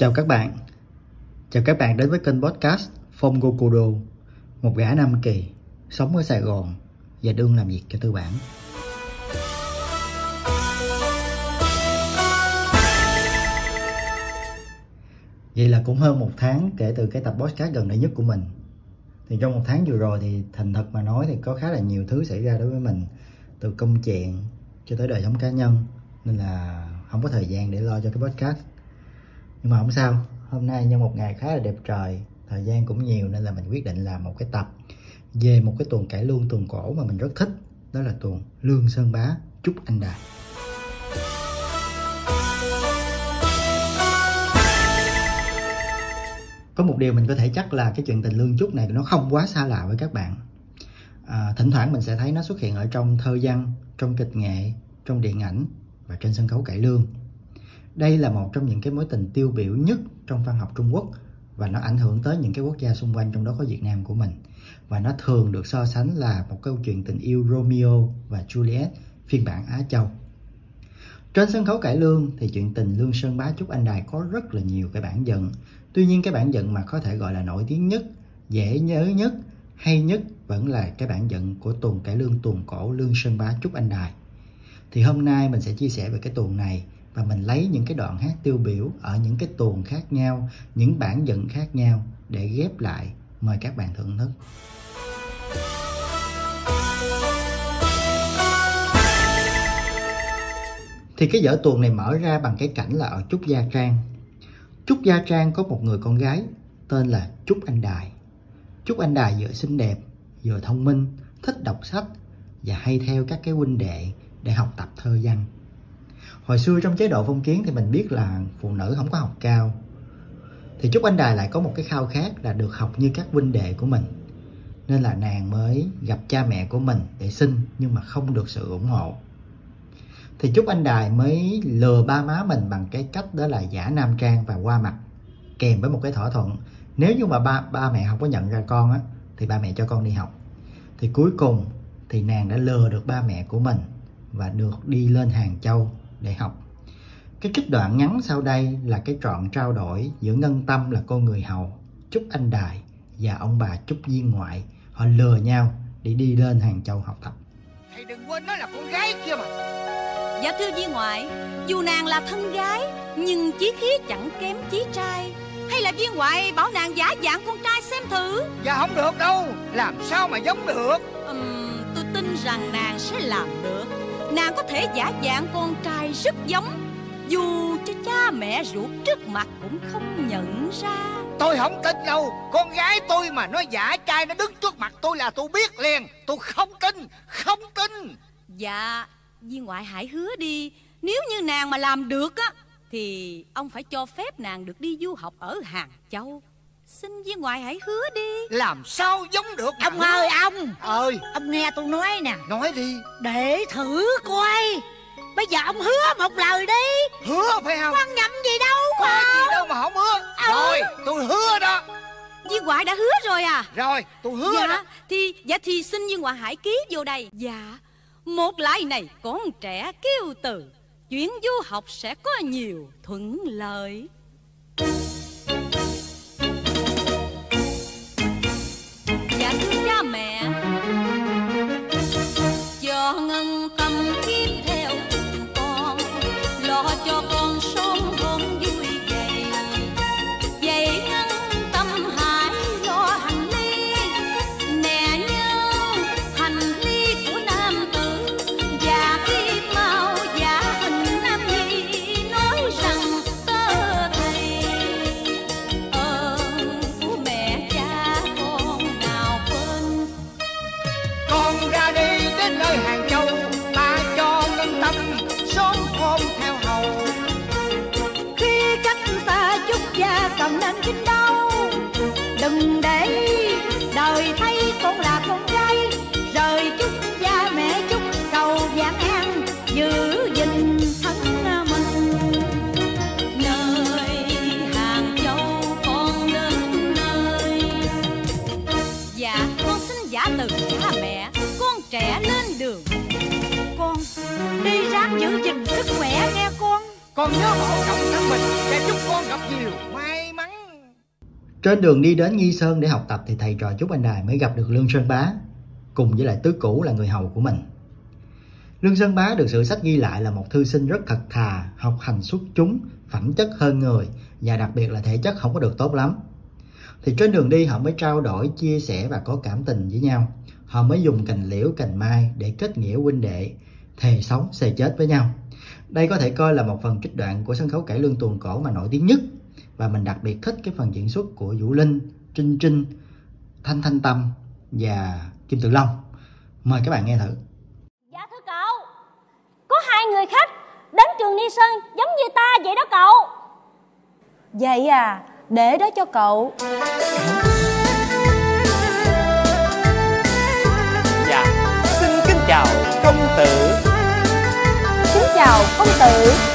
Chào các bạn. Chào các bạn đến với kênh podcast Phong Gokudo Một gã Nam Kỳ Sống ở Sài Gòn Và đương làm việc cho tư bản. Vậy là cũng hơn một tháng kể từ cái tập podcast gần đây nhất của mình. Thì trong một tháng vừa rồi thì thành thật mà nói thì có khá là nhiều thứ xảy ra đối với mình, Từ công chuyện cho tới đời sống cá nhân. Nên là không có thời gian để lo cho cái podcast nhưng mà không sao. Hôm nay nhân một ngày khá là đẹp trời. Thời gian cũng nhiều nên là mình quyết định làm một cái tập về một cái tuồng cải lương tuồng cổ mà mình rất thích. Đó là tuồng lương sơn bá chúc anh đài. Có một điều mình có thể chắc là cái chuyện tình lương chúc này nó không quá xa lạ với các bạn. À, thỉnh thoảng mình sẽ thấy nó xuất hiện ở trong thơ văn trong kịch nghệ trong điện ảnh và trên sân khấu cải lương đây là một trong những cái mối tình tiêu biểu nhất trong văn học Trung Quốc và nó ảnh hưởng tới những cái quốc gia xung quanh trong đó có Việt Nam của mình và nó thường được so sánh là một câu chuyện tình yêu Romeo và Juliet phiên bản Á Châu. Trên sân khấu cải lương thì chuyện tình Lương Sơn Bá Trúc Anh Đài có rất là nhiều cái bản dựng Tuy nhiên cái bản dựng mà có thể gọi là nổi tiếng nhất, dễ nhớ nhất, hay nhất vẫn là cái bản dựng của tuồng cải lương tuồng cổ Lương Sơn Bá Trúc Anh Đài. Thì hôm nay mình sẽ chia sẻ về cái tuồng này và mình lấy những cái đoạn hát tiêu biểu ở những cái tuồng khác nhau, những bản dựng khác nhau để ghép lại. Mời các bạn thưởng thức. Thì cái vở tuồng này mở ra bằng cái cảnh là ở Trúc Gia Trang. Trúc Gia Trang có một người con gái tên là Trúc Anh Đài. Trúc Anh Đài vừa xinh đẹp, vừa thông minh, thích đọc sách và hay theo các cái huynh đệ để học tập thơ văn hồi xưa trong chế độ phong kiến thì mình biết là phụ nữ không có học cao. Thì Trúc Anh Đài lại có một cái khao khát là được học như các huynh đệ của mình. Nên là nàng mới gặp cha mẹ của mình để xin nhưng mà không được sự ủng hộ. Thì Trúc Anh Đài mới lừa ba má mình bằng cái cách đó là giả nam trang và qua mặt, kèm với một cái thỏa thuận. Nếu như mà ba ba mẹ không có nhận ra con á, thì ba mẹ cho con đi học. Thì cuối cùng thì nàng đã lừa được ba mẹ của mình và được đi lên Hàng Châu để học cái trích đoạn ngắn sau đây là cái trọn trao đổi giữa Ngân Tâm là cô người hầu, Trúc Anh Đài và ông bà Trúc Viên Ngoại. Họ lừa nhau để đi lên Hàng Châu học tập. Thầy đừng quên nó là con gái kia mà. Dạ thưa Viên Ngoại, dù nàng là thân gái, nhưng chí khí chẳng kém chí trai. Hay là Viên Ngoại bảo nàng giả dạng con trai xem thử? Dạ không được đâu, làm sao mà giống được. Ừm, tôi tin rằng nàng sẽ làm được nàng có thể giả dạng con trai rất giống. Dù cho cha mẹ ruột trước mặt cũng không nhận ra. Tôi không tin đâu. Con gái tôi mà nó giả trai nó đứng trước mặt tôi là tôi biết liền. Tôi không tin Không tin. Dạ Viên ngoại hãy hứa đi. Nếu như nàng mà làm được á Thì ông phải cho phép nàng được đi du học ở Hàng Châu Xin viên ngoại hãy hứa đi. Làm sao giống được Ông ơi ông. Ơi. Ông nghe tôi nói nè. Nói đi. Để thử coi. Bây giờ ông hứa một lời đi. Hứa phải không? Con nhầm gì đâu Có mà. gì đâu mà không hứa. Ừ. Rồi tôi hứa đó. Viên ngoại đã hứa rồi à. Rồi tôi hứa dạ, đó. Thì dạ thì xin viên ngoại hãy ký vô đây. Dạ. Một lại này con trẻ kêu từ. Chuyến du học sẽ có nhiều thuận lợi cần nên đâu đừng để đời thấy con là con gái. Rời chúc cha mẹ chúc cầu vạn an, giữ gìn thân mình. Nơi hàng châu con đến nơi. Dạ con xin giả từ cha mẹ, con trẻ lên đường. Con đi ráng giữ gìn sức khỏe, nghe con. Con nhớ bảo trọng thân mình sẽ chúc con gặp nhiều may trên đường đi đến Nghi Sơn để học tập thì thầy trò Trúc Anh Đài mới gặp được Lương Sơn Bá cùng với lại tứ cũ là người hầu của mình. Lương Sơn Bá được sử sách ghi lại là một thư sinh rất thật thà, học hành xuất chúng, phẩm chất hơn người và đặc biệt là thể chất không có được tốt lắm. Thì trên đường đi họ mới trao đổi, chia sẻ và có cảm tình với nhau. Họ mới dùng cành liễu, cành mai để kết nghĩa huynh đệ, thề sống, xề chết với nhau. Đây có thể coi là một phần trích đoạn của sân khấu cải lương tuồng cổ mà nổi tiếng nhất và mình đặc biệt thích cái phần diễn xuất của Vũ Linh, Trinh Trinh, Thanh Thanh Tâm và Kim Tự Long. Mời các bạn nghe thử. Dạ thưa cậu Có hai người khách đến trường Ni Sơn giống như ta vậy đó cậu Vậy à, để đó cho cậu Dạ, xin kính chào công tử Xin chào công tử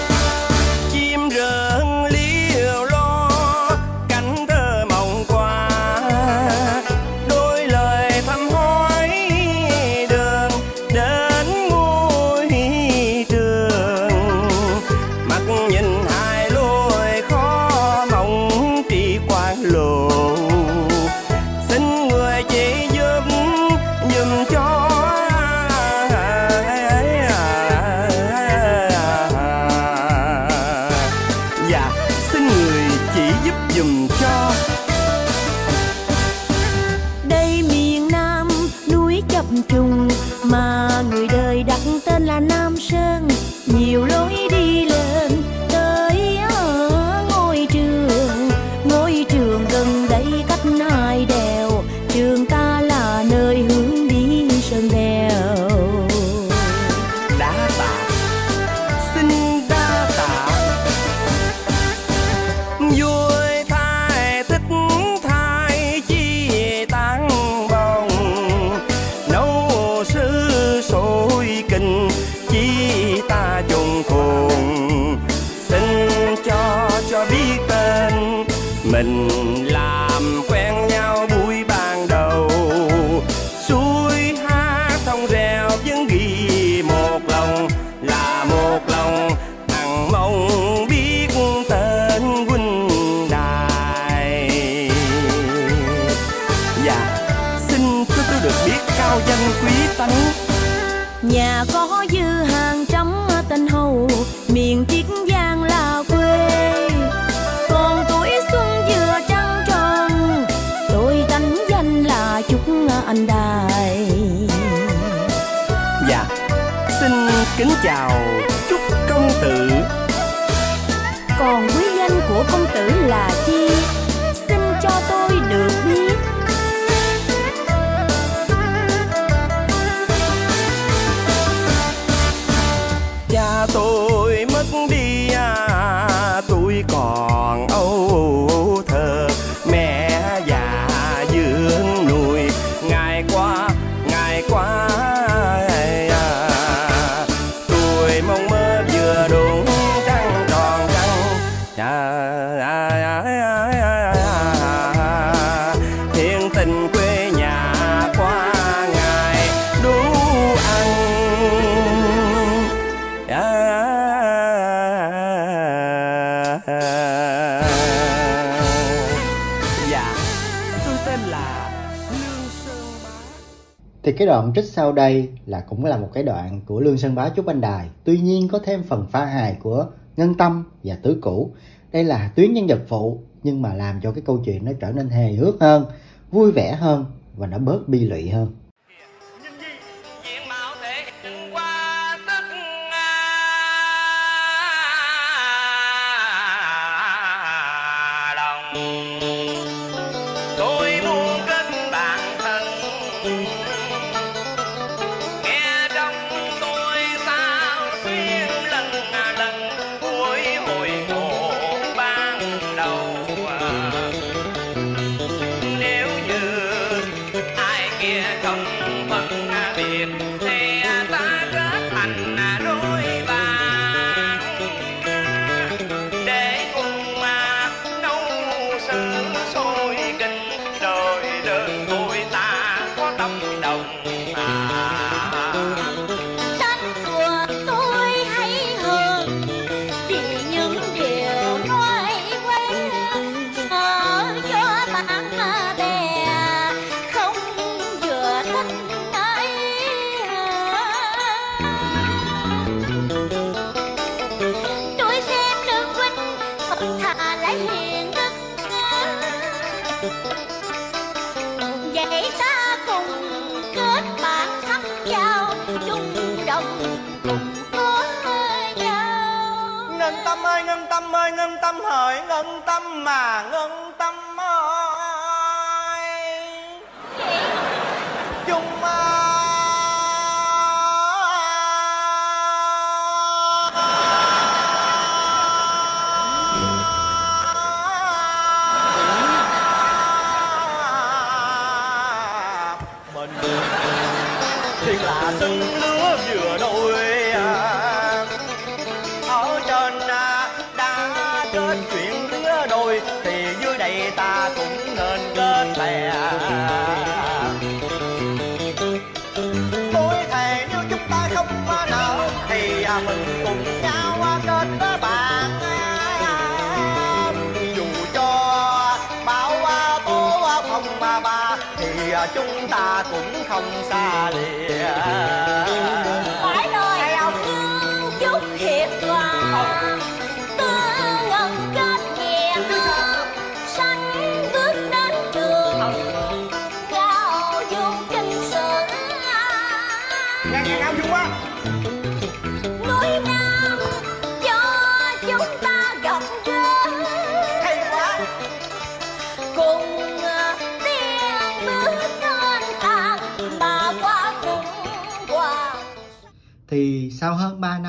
cao danh quý tánh. Nhà có dư hàng trăm tên hầu Miền Chiết Giang là quê. Còn tuổi xuân vừa trăng tròn Tôi tánh danh là Trúc Anh Đài. Dạ xin kính chào cái đoạn trích sau đây là cũng là một cái đoạn của Lương Sơn Bá Trúc Anh Đài. Tuy nhiên có thêm phần pha hài của Ngân Tâm và Tứ Cũ. Đây là tuyến nhân vật phụ nhưng mà làm cho cái câu chuyện nó trở nên hề hước hơn, vui vẻ hơn và nó bớt bi lụy hơn. Tâm chung mình chúng ta cũng không xa lìa.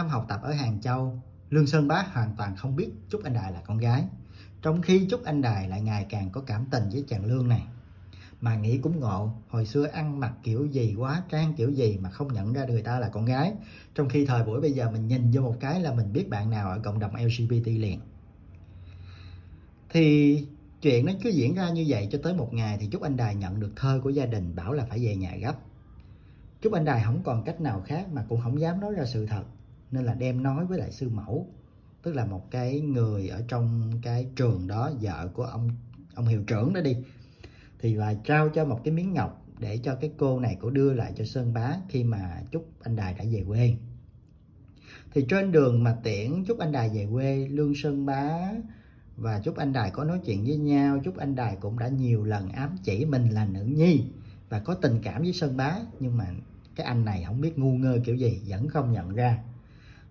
Năm học tập ở Hàng Châu, Lương Sơn Bá hoàn toàn không biết Trúc Anh Đài là con gái. Trong khi Trúc Anh Đài lại ngày càng có cảm tình với chàng Lương này. Mà nghĩ cũng ngộ, hồi xưa ăn mặc kiểu gì, quá trang kiểu gì mà không nhận ra người ta là con gái. Trong khi thời buổi bây giờ mình nhìn vô một cái là mình biết bạn nào ở cộng đồng LGBT liền. Thì chuyện nó cứ diễn ra như vậy cho tới một ngày thì Trúc Anh Đài nhận được thơ của gia đình bảo là phải về nhà gấp. Trúc Anh Đài không còn cách nào khác mà cũng không dám nói ra sự thật nên là đem nói với lại sư mẫu. Tức là một cái người ở trong cái trường đó, vợ của ông ông hiệu trưởng đó đi. Thì là trao cho một cái miếng ngọc để cho cái cô này cô đưa lại cho Sơn Bá khi mà Trúc Anh Đài đã về quê. Thì trên đường mà tiễn Trúc Anh Đài về quê, Lương Sơn Bá và Trúc Anh Đài có nói chuyện với nhau Trúc Anh Đài cũng đã nhiều lần ám chỉ mình là nữ nhi và có tình cảm với Sơn Bá. Nhưng mà cái anh này không biết ngu ngơ kiểu gì, vẫn không nhận ra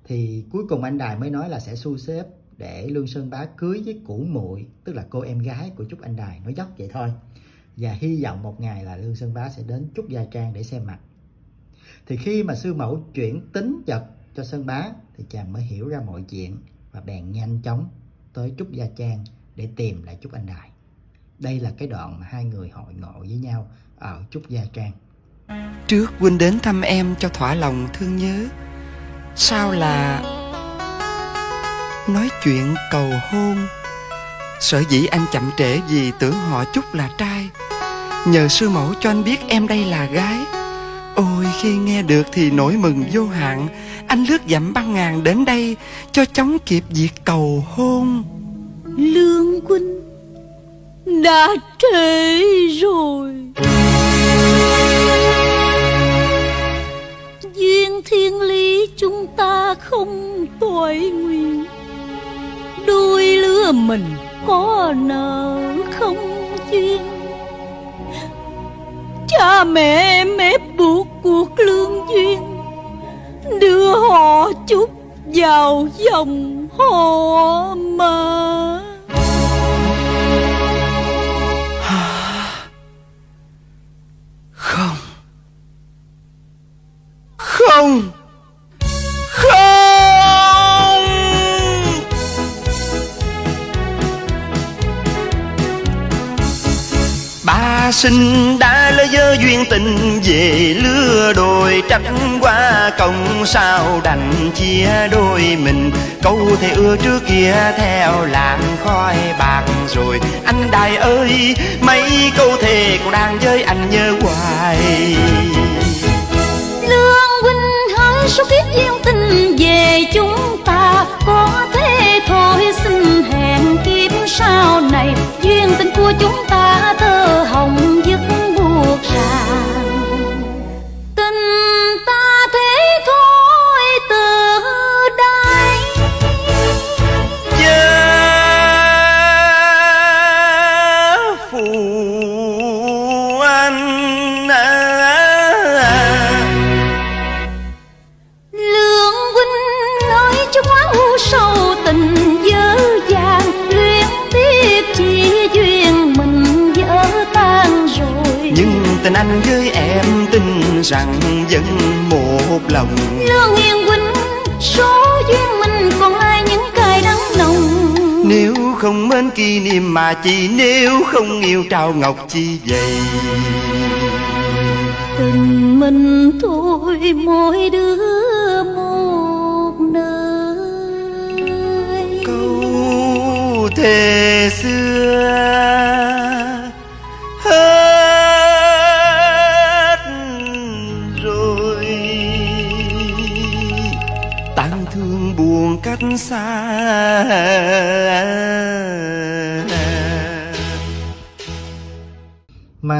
thì cuối cùng anh Đài mới nói là sẽ xu xếp để Lương Sơn Bá cưới với cũ muội, tức là cô em gái của Trúc Anh Đài nói dốc vậy thôi. Và hy vọng một ngày là Lương Sơn Bá sẽ đến Trúc Gia Trang để xem mặt. Thì khi mà sư mẫu chuyển tính vật cho Sơn Bá, thì chàng mới hiểu ra mọi chuyện và bèn nhanh chóng tới Trúc Gia Trang để tìm lại Trúc Anh Đài. Đây là cái đoạn mà hai người hội ngộ với nhau ở Trúc Gia Trang. Trước huynh đến thăm em cho thỏa lòng thương nhớ Sao là Nói chuyện cầu hôn. Sở dĩ anh chậm trễ vì tưởng họ chúc là trai. Nhờ sư mẫu cho anh biết em đây là gái. Ôi khi nghe được thì nỗi mừng vô hạn. Anh lướt dặm băng ngàn đến đây Cho chóng kịp việc cầu hôn. Lương huynh đã trễ rồi Duyên thiên lý chúng ta không tội nguyện Đôi lứa mình có nợ không duyên. Cha mẹ em ép buộc cuộc lương duyên, Đưa họ chút vào dòng họ mà Không. Không. Không. Ba sinh đã lỡ dơ duyên tình về lứa đôi tránh qua công sao đành chia đôi mình. Câu thề ưa trước kia theo làng khói bạc rồi. Anh đài ơi, mấy câu thề còn đang với anh nhớ hoài số kiếp duyên tình về chúng ta. Có thế thôi, xin hẹn kiếp sau này. Duyên tình của chúng ta tơ hồng dứt buộc ràng. Chỉ nếu không yêu trao ngọc chi vậy? Tình mình thôi mỗi đứa một nơi. Câu thề xưa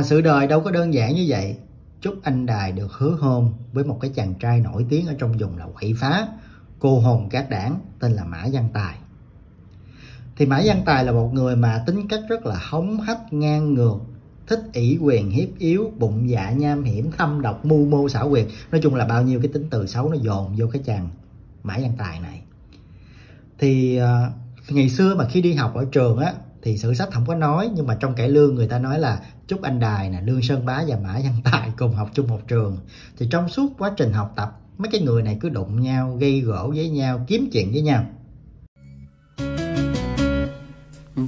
sự đời đâu có đơn giản như vậy. Trúc Anh Đài được hứa hôn với một cái chàng trai nổi tiếng ở trong vùng là quậy phá, cô hồn cát đảng tên là Mã Văn Tài. Thì Mã Văn Tài là một người mà tính cách rất là hống hách ngang ngược, thích ỷ quyền hiếp yếu, bụng dạ nham hiểm, thâm độc, mưu mô xảo quyệt. Nói chung là bao nhiêu cái tính từ xấu nó dồn vô cái chàng Mã Văn Tài này. Thì uh, ngày xưa mà khi đi học ở trường á thì sử sách không có nói nhưng mà trong cải lương người ta nói là Trúc Anh Đài nè, Lương Sơn Bá và Mã Văn Tài cùng học chung một trường. Thì trong suốt quá trình học tập mấy cái người này cứ đụng nhau, gây gỗ với nhau, kiếm chuyện với nhau.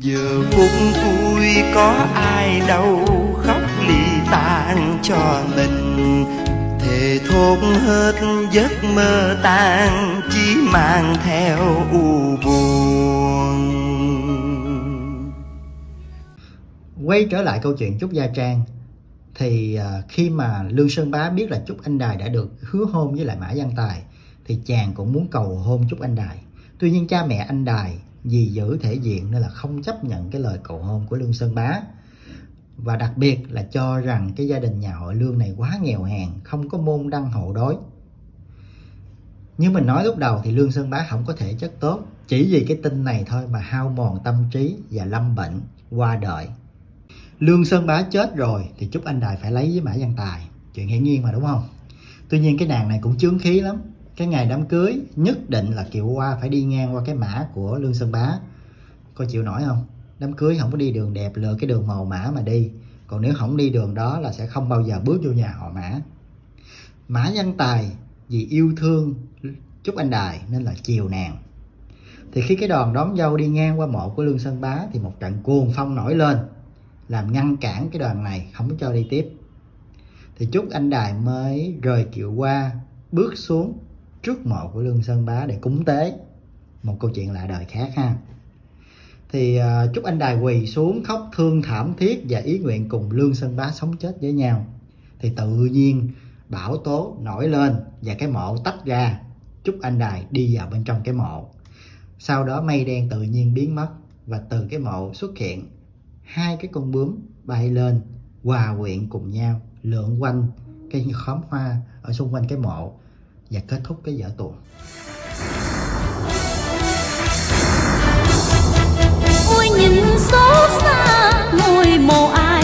giờ phút vui có ai đâu khóc ly tan cho mình thề thốt hết giấc mơ tan chỉ mang theo u buồn Quay trở lại câu chuyện Trúc Gia Trang thì ờ, khi mà Lương Sơn Bá biết là Trúc Anh Đài đã được hứa hôn với lại Mã Văn Tài thì chàng cũng muốn cầu hôn Trúc Anh Đài. Tuy nhiên cha mẹ anh Đài vì giữ thể diện nên là không chấp nhận cái lời cầu hôn của Lương Sơn Bá. Và đặc biệt là cho rằng cái gia đình nhà họ Lương này quá nghèo hèn, không có môn đăng hộ đối. Như mình nói lúc đầu thì Lương Sơn Bá không có thể chất tốt, chỉ vì cái tin này thôi mà hao mòn tâm trí và lâm bệnh, qua đời. Lương Sơn Bá chết rồi thì Trúc Anh Đài phải lấy với Mã Văn Tài. Chuyện hiển nhiên mà, đúng không? Tuy nhiên cái nàng này cũng chướng khí lắm. Cái ngày đám cưới nhất định là Kiều Hoa phải đi ngang qua cái mã của Lương Sơn Bá. có chịu nổi không? Đám cưới không có đi đường đẹp lựa cái đường màu mã mà đi. Còn nếu không đi đường đó là sẽ không bao giờ bước vô nhà họ mã. Mã Văn Tài vì yêu thương Trúc Anh Đài nên là chiều nàng. Thì khi cái đoàn đón dâu đi ngang qua mộ của Lương Sơn Bá thì một trận cuồng phong nổi lên làm ngăn cản cái đoàn này không cho đi tiếp. Thì Trúc Anh Đài mới rời kiệu qua bước xuống trước mộ của Lương Sơn Bá để cúng tế. Một câu chuyện lạ đời khác ha. Thì ờ, uh, Trúc Anh Đài quỳ xuống khóc thương thảm thiết và ý nguyện cùng Lương Sơn Bá sống chết với nhau. Thì tự nhiên bão tố nổi lên và cái mộ tách ra. Trúc Anh Đài đi vào bên trong cái mộ. Sau đó mây đen tự nhiên biến mất và từ cái mộ xuất hiện hai cái con bướm bay lên, hòa quyện cùng nhau, lượn quanh cái khóm hoa ở xung quanh cái mộ và kết thúc cái vở tuồng. Ôi, nhìn xót xa, ngôi mộ ai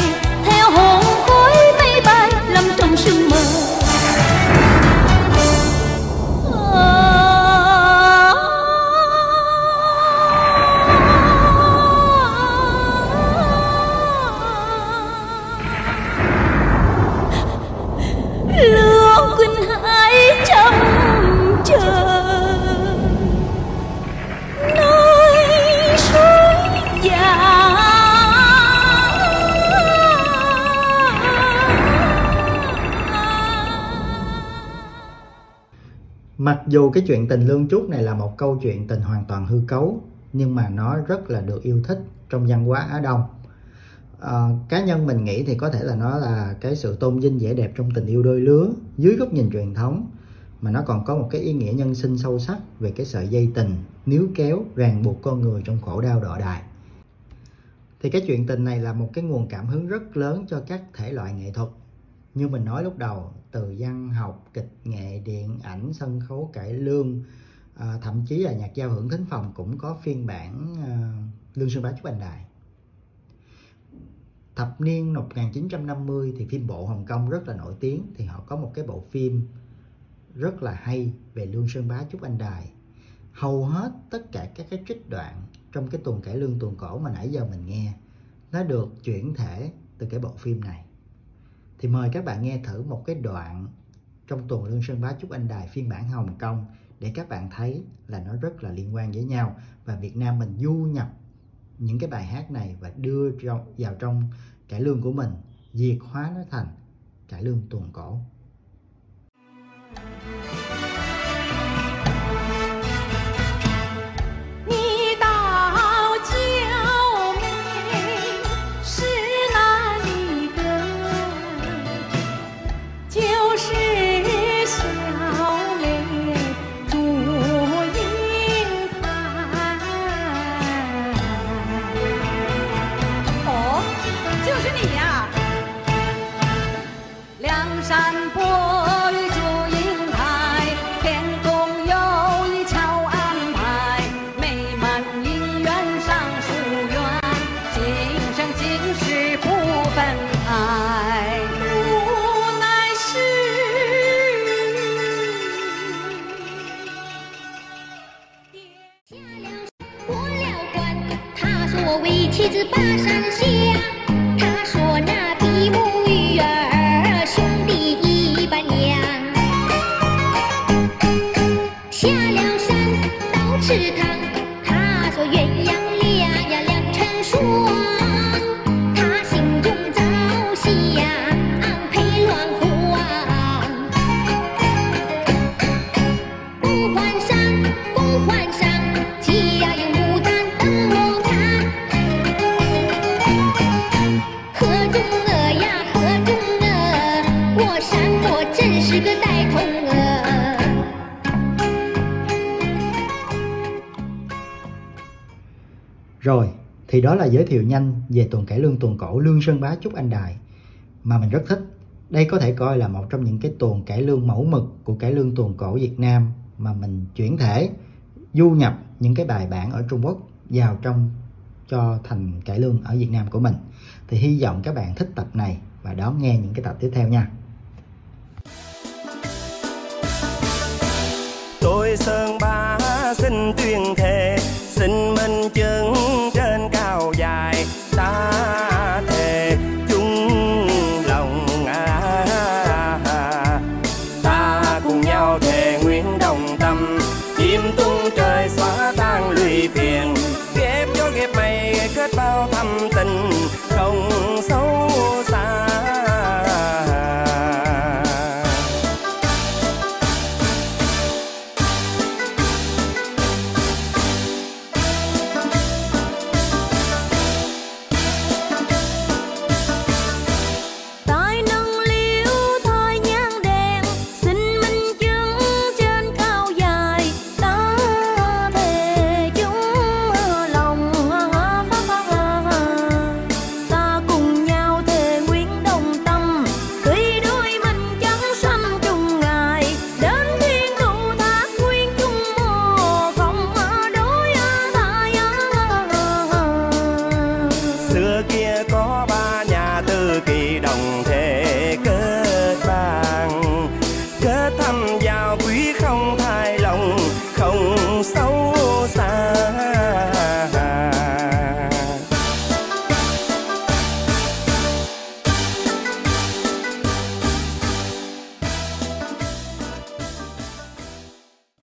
dù cái chuyện tình lương trúc này là một câu chuyện tình hoàn toàn hư cấu nhưng mà nó rất là được yêu thích trong văn hóa Á Đông. À, cá nhân mình nghĩ thì có thể là nó là cái sự tôn vinh vẻ đẹp trong tình yêu đôi lứa dưới góc nhìn truyền thống mà nó còn có một cái ý nghĩa nhân sinh sâu sắc về cái sợi dây tình níu kéo ràng buộc con người trong khổ đau đọa đài. Thì cái chuyện tình này là một cái nguồn cảm hứng rất lớn cho các thể loại nghệ thuật như mình nói lúc đầu từ văn học kịch nghệ điện ảnh sân khấu cải lương à, thậm chí là nhạc giao hưởng thính phòng cũng có phiên bản à, lương sơn bá trúc anh đài. Thập niên 1950 thì phim bộ Hồng Kông rất là nổi tiếng thì họ có một cái bộ phim rất là hay về Lương Sơn Bá Trúc Anh Đài. Hầu hết tất cả các cái trích đoạn trong cái tuần cải lương tuần cổ mà nãy giờ mình nghe nó được chuyển thể từ cái bộ phim này thì mời các bạn nghe thử một cái đoạn trong tuần lương sơn bá chúc anh đài phiên bản Hồng Kông để các bạn thấy là nó rất là liên quan với nhau. Và Việt Nam mình du nhập những cái bài hát này và đưa vào trong cải lương của mình diệt hóa nó thành, cải lương tuồng cổ. 山坡 đó là giới thiệu nhanh về tuần cải lương tuần cổ Lương Sơn Bá Trúc Anh Đài, mà mình rất thích. Đây có thể coi là một trong những cái tuần cải lương mẫu mực của cải lương tuần cổ Việt Nam mà mình chuyển thể, du nhập những cái bài bản ở Trung Quốc vào trong cho thành cải lương ở Việt Nam của mình. Thì hy vọng các bạn thích tập này và đón nghe những cái tập tiếp theo nha. tôi sơn bá xin tuyên thệ